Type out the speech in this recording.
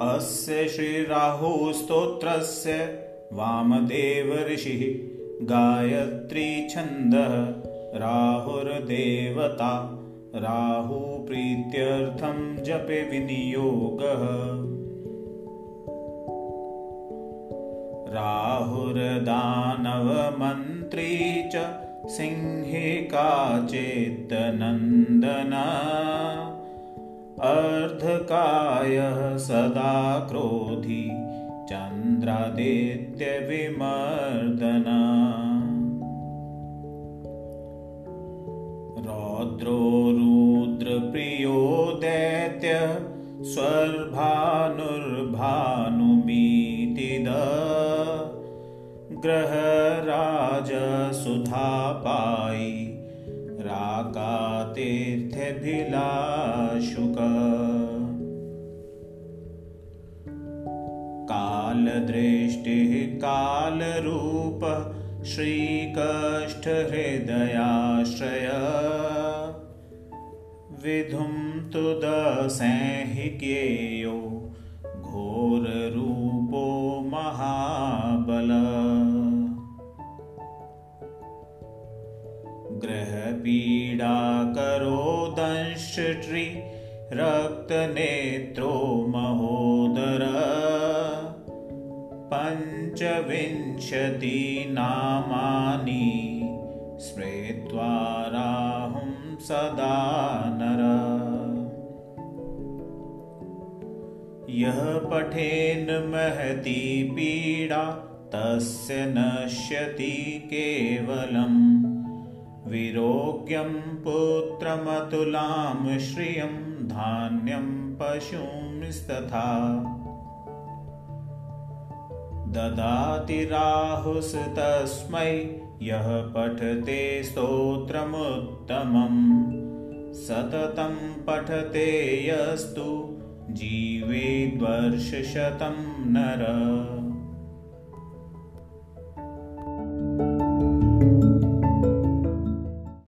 अस्य श्रीराहुस्तोत्रस्य वामदेवऋषिः गायत्रीछन्दः राहुर्देवता राहुप्रीत्यर्थं जपे विनियोगः। राहुर्दानवमन्त्री च सिंहिका चेत्तनन्दना अर्धकायः सदा क्रोधी चन्द्रादित्यविमर्दना। रौद्रो रुद्रप्रियो दैत्य स्वर्भानुर्भानुमीतिद। ग्रहराजसुधापायि राकातीर्थ्यभिलाशुक कालदृष्टिः कालरूप श्रीकष्ठहृदयाश्रय विधुं तु दसंहिकेयो घोररूपो ग्रहपीडाकरो दंश्री रक्तनेत्रो महोदर। पञ्चविंशति नामानि स्मृत्वा राहुं सदा नर। यः पठेन् महती पीडा तस्य नश्यति केवलम् विरोग्यं पुत्रमतुलां श्रियं धान्यं पशुंस्तथा। ददाति राहुस्तस्मै यः पठते स्तोत्रमुत्तमं। सततं पठते यस्तु जीवेद्वर्षशतं नर